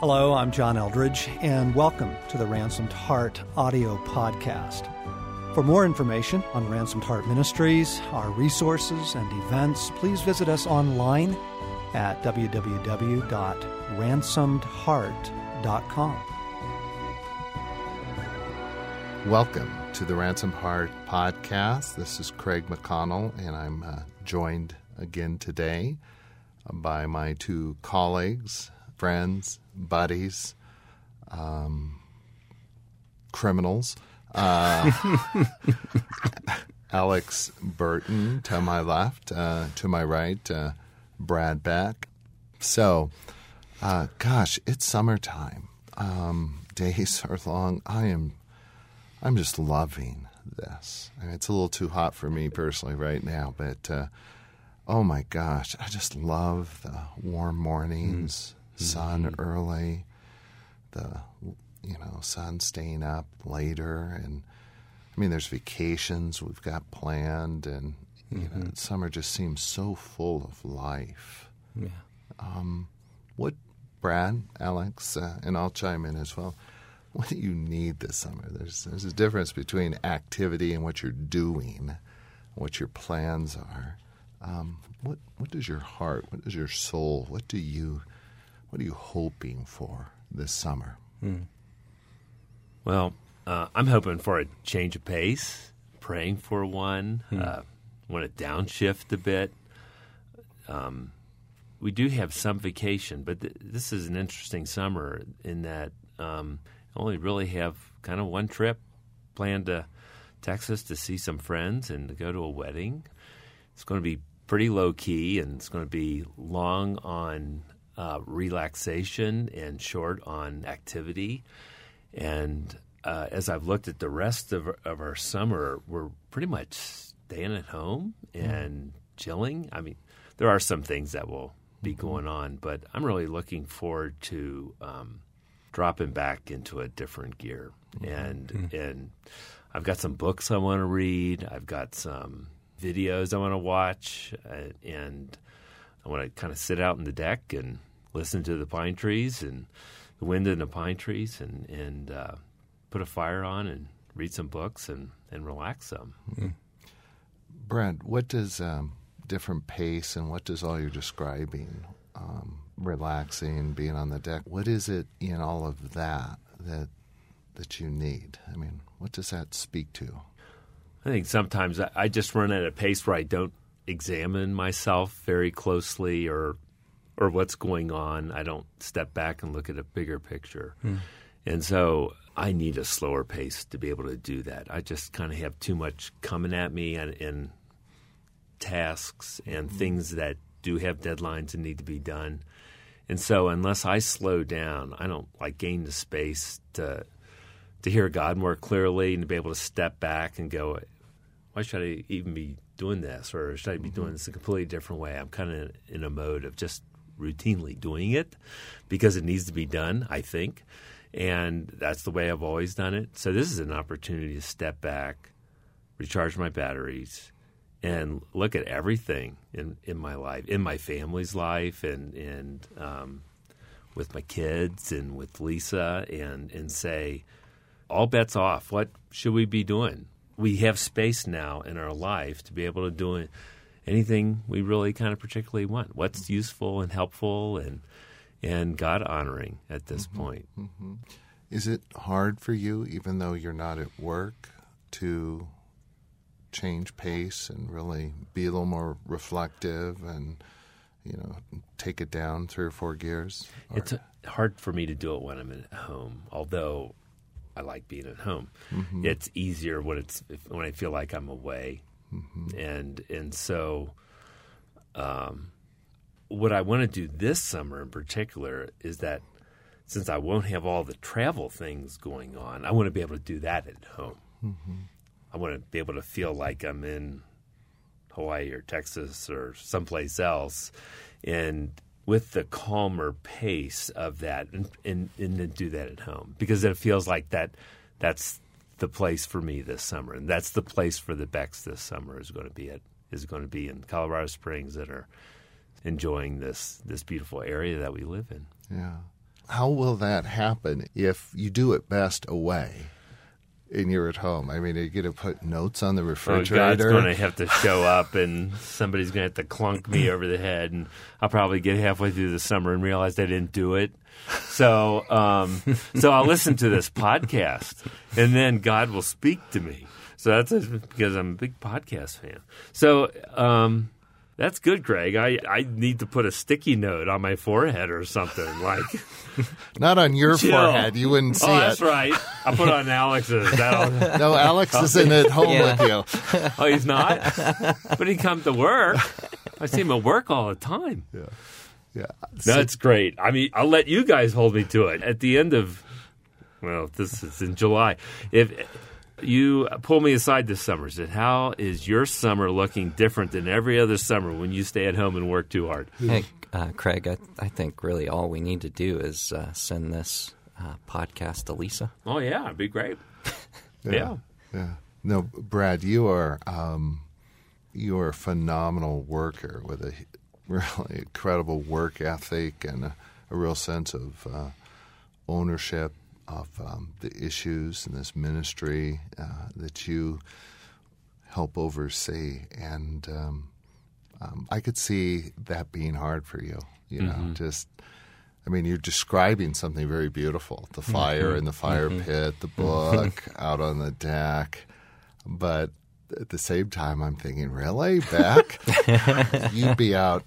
Hello, I'm John Eldredge, and welcome to the Ransomed Heart audio podcast. For more information on Ransomed Heart Ministries, our resources, and events, please visit us online at www.ransomedheart.com. Welcome to the Ransomed Heart podcast. This is Craig McConnell, and I'm uh, joined again today by my two colleagues, friends, buddies, um, criminals. Uh, Alex Barton to my left, uh, to my right, uh, Brad Beck. So, uh, gosh, it's summertime. Um, days are long. I am, I'm just loving this. I mean, it's a little too hot for me personally right now, but uh, oh my gosh, I just love the warm mornings, mm-hmm. Sun early, the you know sun staying up later, and I mean, there's vacations we've got planned, and you mm-hmm. know, summer just seems so full of life. Yeah. Um, what, Brad, Alex, uh, and I'll chime in as well. What do you need this summer? There's there's a difference between activity and what you're doing, what your plans are. Um, what what does your heart, what does your soul, what do you, what are you hoping for this summer? Hmm. Well, uh, I'm hoping for a change of pace, praying for one. Hmm. Uh, want to downshift a bit. Um, we do have some vacation, but th- this is an interesting summer in that um, only really have kind of one trip planned to Texas to see some friends and to go to a wedding. It's going to be pretty low key and it's going to be long on uh, relaxation and short on activity. And uh, as I've looked at the rest of, of our summer, we're pretty much staying at home and chilling. I mean, there are some things that will be mm-hmm. going on, but I'm really looking forward to um, dropping back into a different gear. Mm-hmm. And mm-hmm. and I've got some books I want to read. I've got some videos I want to watch, uh, and I want to kind of sit out in the deck and listen to the pine trees and the wind in the pine trees, and and uh, put a fire on and read some books and and relax some. Brad, what does um, different pace and what does all you're describing, um, relaxing, being on the deck, what is it in all of that that that you need? I mean, what does that speak to? I think sometimes I just run at a pace where I don't examine myself very closely or or what's going on. I don't step back and look at a bigger picture. Hmm. And so I need a slower pace to be able to do that. I just kind of have too much coming at me and, and tasks and mm-hmm. things that do have deadlines and need to be done. And so unless I slow down, I don't like gain the space to to hear God more clearly and to be able to step back and go, why should I even be doing this? Or should I be doing mm-hmm. this a completely different way? I'm kind of in a mode of just routinely doing it because it needs to be done, I think. And that's the way I've always done it. So this is an opportunity to step back, recharge my batteries, and look at everything in, in my life, in my family's life, and, and um, with my kids and with Lisa, and, and say, all bets off. What should we be doing? We have space now in our life to be able to do anything we really kind of particularly want. What's useful and helpful and and God honoring at this mm-hmm, point. Mm-hmm. Is it hard for you, even though you're not at work, to change pace and really be a little more reflective and you know take it down three or four gears? Or? It's hard for me to do it when I'm at home, although I like being at home. Mm-hmm. It's easier when it's when I feel like I'm away, mm-hmm. and and so, um, what I want to do this summer in particular is that since I won't have all the travel things going on, I want to be able to do that at home. Mm-hmm. I want to be able to feel like I'm in Hawaii or Texas or someplace else, and with the calmer pace of that and, and, and do that at home because it feels like that that's the place for me this summer and that's the place for the Becks this summer is going to be at is going to be in Colorado Springs that are enjoying this this beautiful area that we live in. Yeah. how will that happen if you do it best away? And you're at home. I mean, are you going to put notes on the Oh, refrigerator? God's going to have to show up, and somebody's going to have to clunk me over the head, and I'll probably get halfway through the summer and realize I didn't do it. So, um, so I'll listen to this podcast, and then God will speak to me. So that's because I'm a big podcast fan. So um, that's good, Greg. I, I need to put a sticky note on my forehead or something like. Not on your Chill. forehead. You wouldn't see oh, it. that's right. I'll put it on Alex's. That'll, No, Alex isn't at home Yeah. with you. Oh, he's not? but he comes to work. I see him at work all the time. Yeah. That's great. I mean, I'll let you guys hold me to it. At the end of, well, this is in July. If you pull me aside this summer, said, how is your summer looking different than every other summer when you stay at home and work too hard? Hey, uh, Craig, I, I think really all we need to do is uh, send this uh, podcast to Lisa. Oh, yeah, it'd be great. yeah. Yeah. No, Brad, you are um, you are a phenomenal worker with a really incredible work ethic and a, a real sense of uh, ownership of um, the issues in this ministry uh, that you help oversee. And um, um, I could see that being hard for you. You know, just. I mean, you're describing something very beautiful the fire in the fire pit, the book out on the deck. But at the same time, I'm thinking, really? Back? You'd be out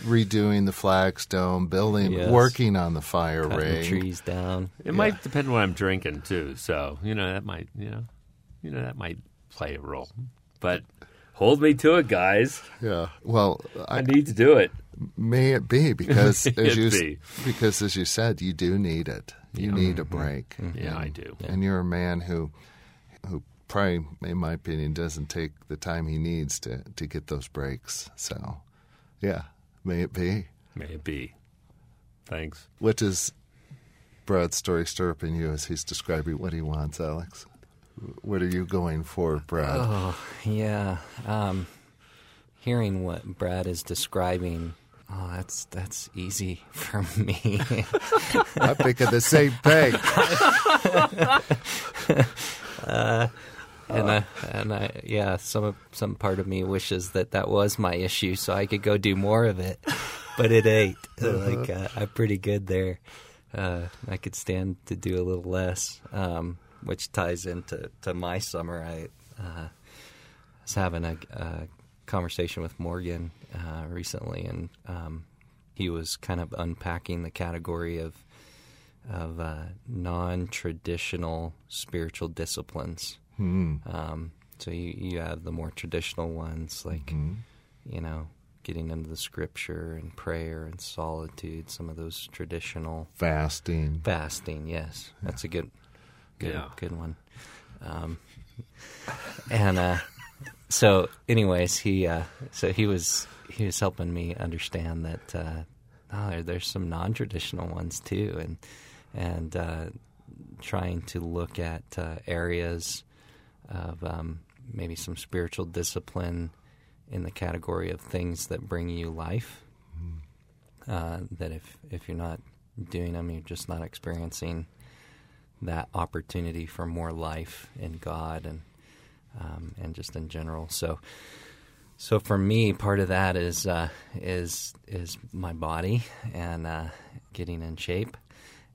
redoing the flagstone, building, Yes. working on the fire Cutting ring. trees down. It might depend on what I'm drinking, too. So, you know, that might, you know, you know, that might play a role. But hold me to it, guys. Yeah. Well, I I, need to do it. may it be because May as you be. because as you said, you do need it. You need a mm-hmm. break. Mm-hmm. Yeah, I do. and you're a man who who probably in my opinion doesn't take the time he needs to to get those breaks so yeah may it be May it be. Thanks. what does brad's story stir up in you as he's describing what he wants alex what are you going for brad Oh, yeah. Um, hearing what Brad is describing, oh, that's that's easy for me. i'm thinking the same thing and I, and I, yeah, some some part of me wishes that that was my issue, so I could go do more of it, but it ain't. Like uh, I'm pretty good there. Uh, I could stand to do a little less, um, which ties into to my summer. I uh, was having a, a conversation with Morgan uh, recently, and um, he was kind of unpacking the category of of uh, non-traditional spiritual disciplines. Um, so you, you have the more traditional ones, like you know, getting into the scripture and prayer and solitude. Some of those traditional fasting fasting. Yes, that's a good, good, Yeah. good one. Um, and uh, so, anyways, he uh, so he was he was helping me understand that uh, oh, there- there's some non-traditional ones too, and and uh, trying to look at uh, areas of um, maybe some spiritual discipline in the category of things that bring you life. Uh, that if if you're not doing them, you're just not experiencing that opportunity for more life in God and um, and just in general. So so for me, part of that is uh, is is my body and uh, getting in shape,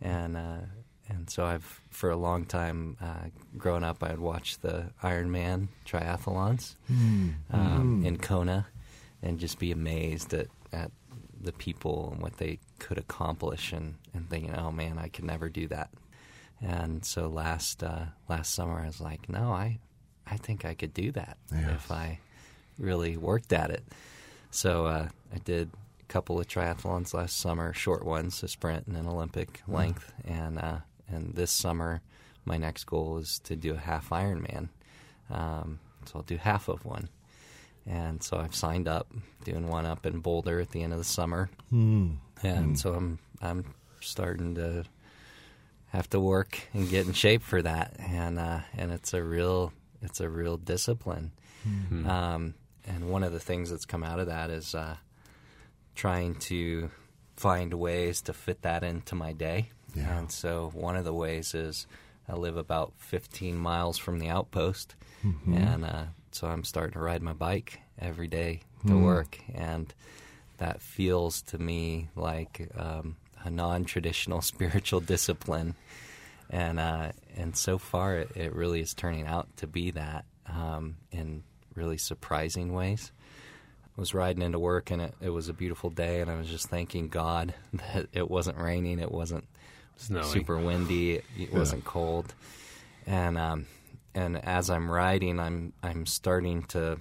and uh, and so I've for a long time uh, growing up, I'd watch the Ironman triathlons um, in Kona, and just be amazed at at the people and what they could accomplish, and and thinking, oh man, I could never do that. And so last uh, last summer, I was like, no, I I think I could do that Yes. if I really worked at it. So uh, I did a couple of triathlons last summer, short ones, a sprint and an Olympic length, and uh, and this summer my next goal is to do a half Ironman. Um, so I'll do half of one, and so I've signed up, doing one up in Boulder at the end of the summer, and so I'm I'm starting to have to work and get in shape for that, and uh, and it's a real it's a real discipline. Um, and one of the things that's come out of that is uh, trying to find ways to fit that into my day Yeah. And so one of the ways is I live about 15 miles from the outpost, Mm-hmm. and uh, so I'm starting to ride my bike every day to Mm. work, and that feels to me like um, a non-traditional spiritual discipline, and uh, and so far it, it really is turning out to be that um, in really surprising ways. I was riding into work and it, it was a beautiful day, and I was just thanking God that it wasn't raining, it wasn't Snowing. super windy, it, wasn't cold, and um, and as I'm riding, I'm I'm starting to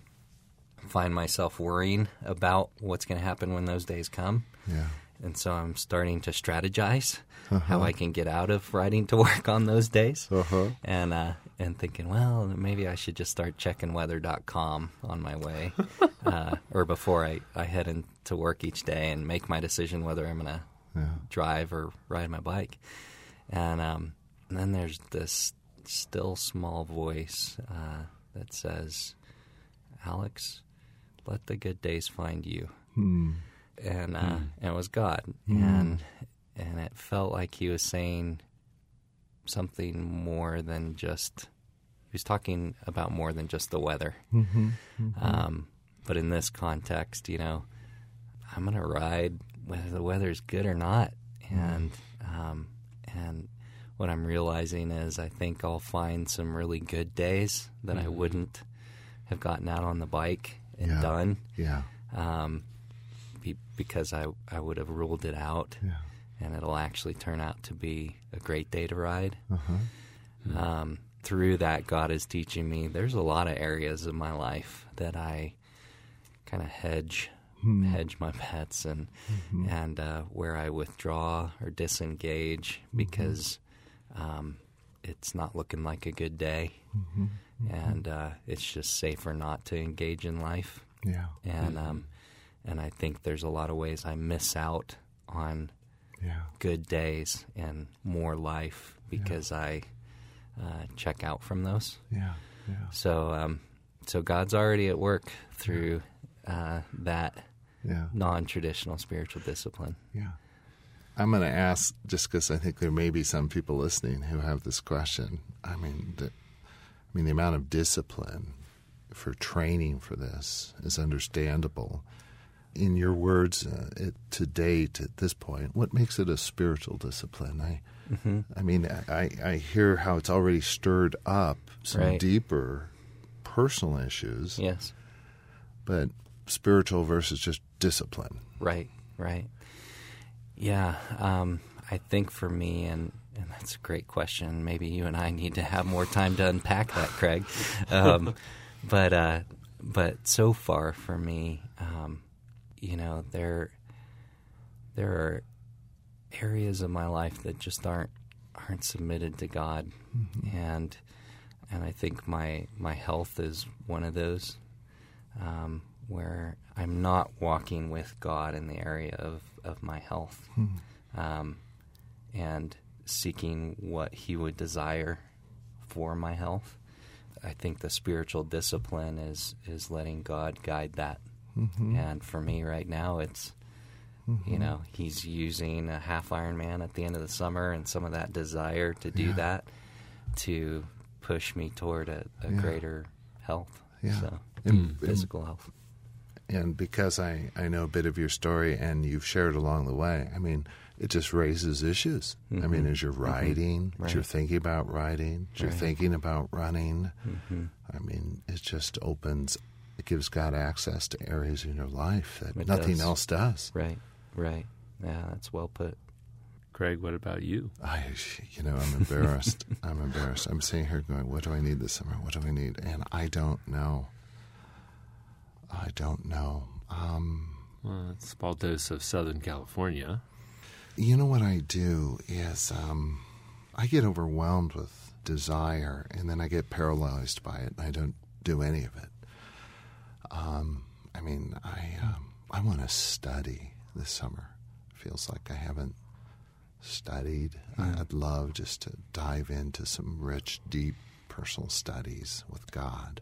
find myself worrying about what's going to happen when those days come. Yeah. And so I'm starting to strategize how I can get out of riding to work on those days. Uh-huh. And uh, and thinking, well, maybe I should just start checking weather.com on my way uh, or before I, I head into work each day and make my decision whether I'm going to Yeah. drive or ride my bike. And, um, and then there's this still small voice uh, that says, Alex, let the good days find you Hmm. and uh, and it was God, and and it felt like He was saying something more than just. He was talking about more than just the weather. Mm-hmm. Um, but in this context, you know, I'm gonna ride whether the weather's good or not, and um, and what I'm realizing is I think I'll find some really good days that I wouldn't have gotten out on the bike and Yeah. done Yeah. um, be, because I, I would have ruled it out, Yeah. and it'll actually turn out to be a great day to ride. Uh-huh. Um, through that, God is teaching me there's a lot of areas of my life that I kind of hedge. Hedge my bets and and uh, where I withdraw or disengage because um, it's not looking like a good day, and uh, it's just safer not to engage in life Yeah. and um, and I think there's a lot of ways I miss out on Yeah. good days and more life because I uh, check out from those. Yeah. Yeah. So um, so God's already at work through uh, that Yeah. non-traditional spiritual discipline. Yeah. I'm going to ask just because I think there may be some people listening who have this question. I mean, the, I mean, the amount of discipline for training for this is understandable. In your words, uh, it, to date, at this point, what makes it a spiritual discipline? I, I mean, I, I hear how it's already stirred up some Right. deeper personal issues, Yes, but spiritual versus just discipline. right, right. Yeah, um, I think for me, and and that's a great question. Maybe you and I need to have more time to unpack that, Craig. Um, but uh, but so far for me, um, you know, there there are areas of my life that just aren't aren't submitted to God, and and I think my my health is one of those um, where I'm not walking with God in the area of of my health, hmm. um, and seeking what He would desire for my health. I think the spiritual discipline is is letting God guide that. Mm-hmm. And for me right now, it's you mm-hmm. know He's using a half Ironman at the end of the summer, and some of that desire to do Yeah. that to push me toward a, a Yeah. greater health. Yeah. So And- and- physical health. And because I, I know a bit of your story and you've shared along the way, I mean, it just raises issues. I mean, as you're riding, as you're thinking about riding, as you're Right. thinking about running, Mm-hmm. I mean, it just opens, it gives God access to areas in your life that It nothing does. else does. Right, right. Yeah, that's well put. Craig, what about you? I, you know, I'm embarrassed. I'm embarrassed. I'm sitting here going, what do I need this summer? What do I need? And I don't know. I don't know. Um, Well, it's a small dose of Southern California. You know what I do is um, I get overwhelmed with desire, and then I get paralyzed by it, and I don't do any of it. Um, I mean, I um, I want to study this summer. Feels like I haven't studied. I- I'd love just to dive into some rich, deep personal studies with God.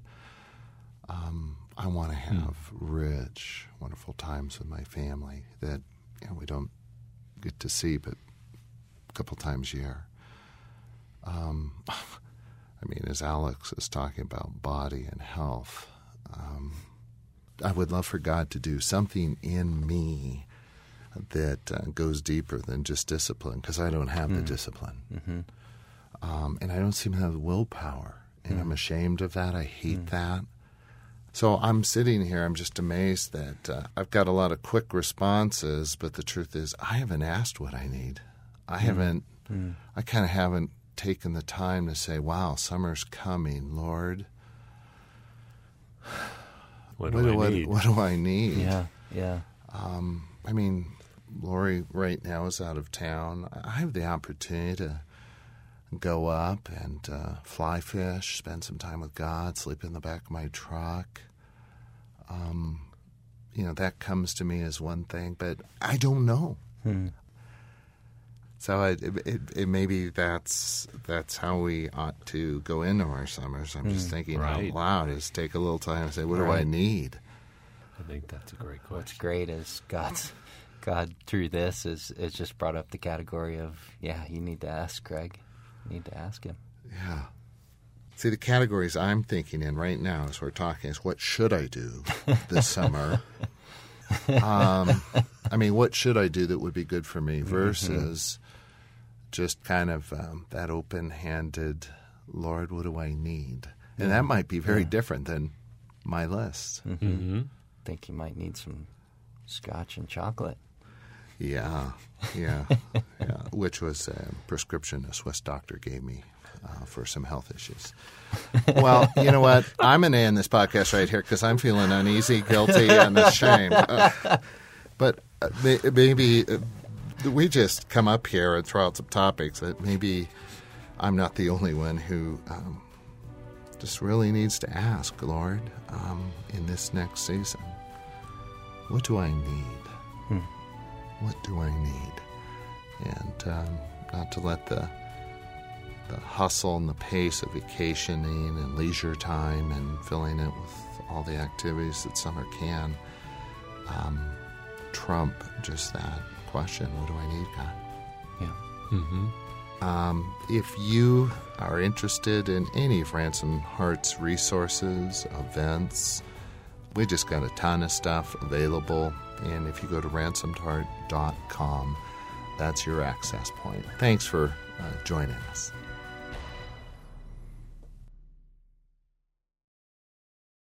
Um, I want to have rich, wonderful times with my family that you know, we don't get to see, but a couple times a year. Um, I mean, as Alex is talking about body and health, um, I would love for God to do something in me that uh, goes deeper than just discipline because I don't have the discipline. Mm-hmm. Um, and I don't seem to have the willpower. And Mm. I'm ashamed of that. I hate that. So I'm sitting here, I'm just amazed that uh, I've got a lot of quick responses, but the truth is, I haven't asked what I need. I haven't, I kind of haven't taken the time to say, wow, summer's coming, Lord. What, What do, do, I I, need? what do I need? Yeah, yeah. Um, I mean, Lori right now is out of town. I have the opportunity to go up and uh, fly fish, spend some time with God, sleep in the back of my truck. Um, you know, that comes to me as one thing, but I don't know. Hmm. So it, it, it, maybe that's that's how we ought to go into our summers. I'm just thinking Right. out loud is take a little time and say, what do I need? I think that's a great question. What's great is God's God through this is is just brought up the category of yeah, you need to ask Craig. You need to ask him. Yeah. See, the categories I'm thinking in right now as we're talking is what should I do this summer? Um, I mean, what should I do that would be good for me versus just kind of um, that open handed, Lord, what do I need? And that might be very different than my list. Mm-hmm. Think you might need some scotch and chocolate. Yeah, yeah, yeah. Which was a prescription a Swiss doctor gave me uh, for some health issues. Well, you know what? I'm going to end this podcast right here because I'm feeling uneasy, guilty, and ashamed. Uh, but uh, may, maybe uh, we just come up here and throw out some topics that maybe I'm not the only one who um, just really needs to ask, Lord, um, in this next season, what do I need? what do I need? And um, not to let the the hustle and the pace of vacationing and leisure time and filling it with all the activities that summer can um, trump just that question: What do I need, God? Yeah. Mm-hmm. Um, if you are interested in any of Ransom Heart's resources, events, we just got a ton of stuff available. And if you go to ransomedheart.com, that's your access point. Thanks for uh, joining us.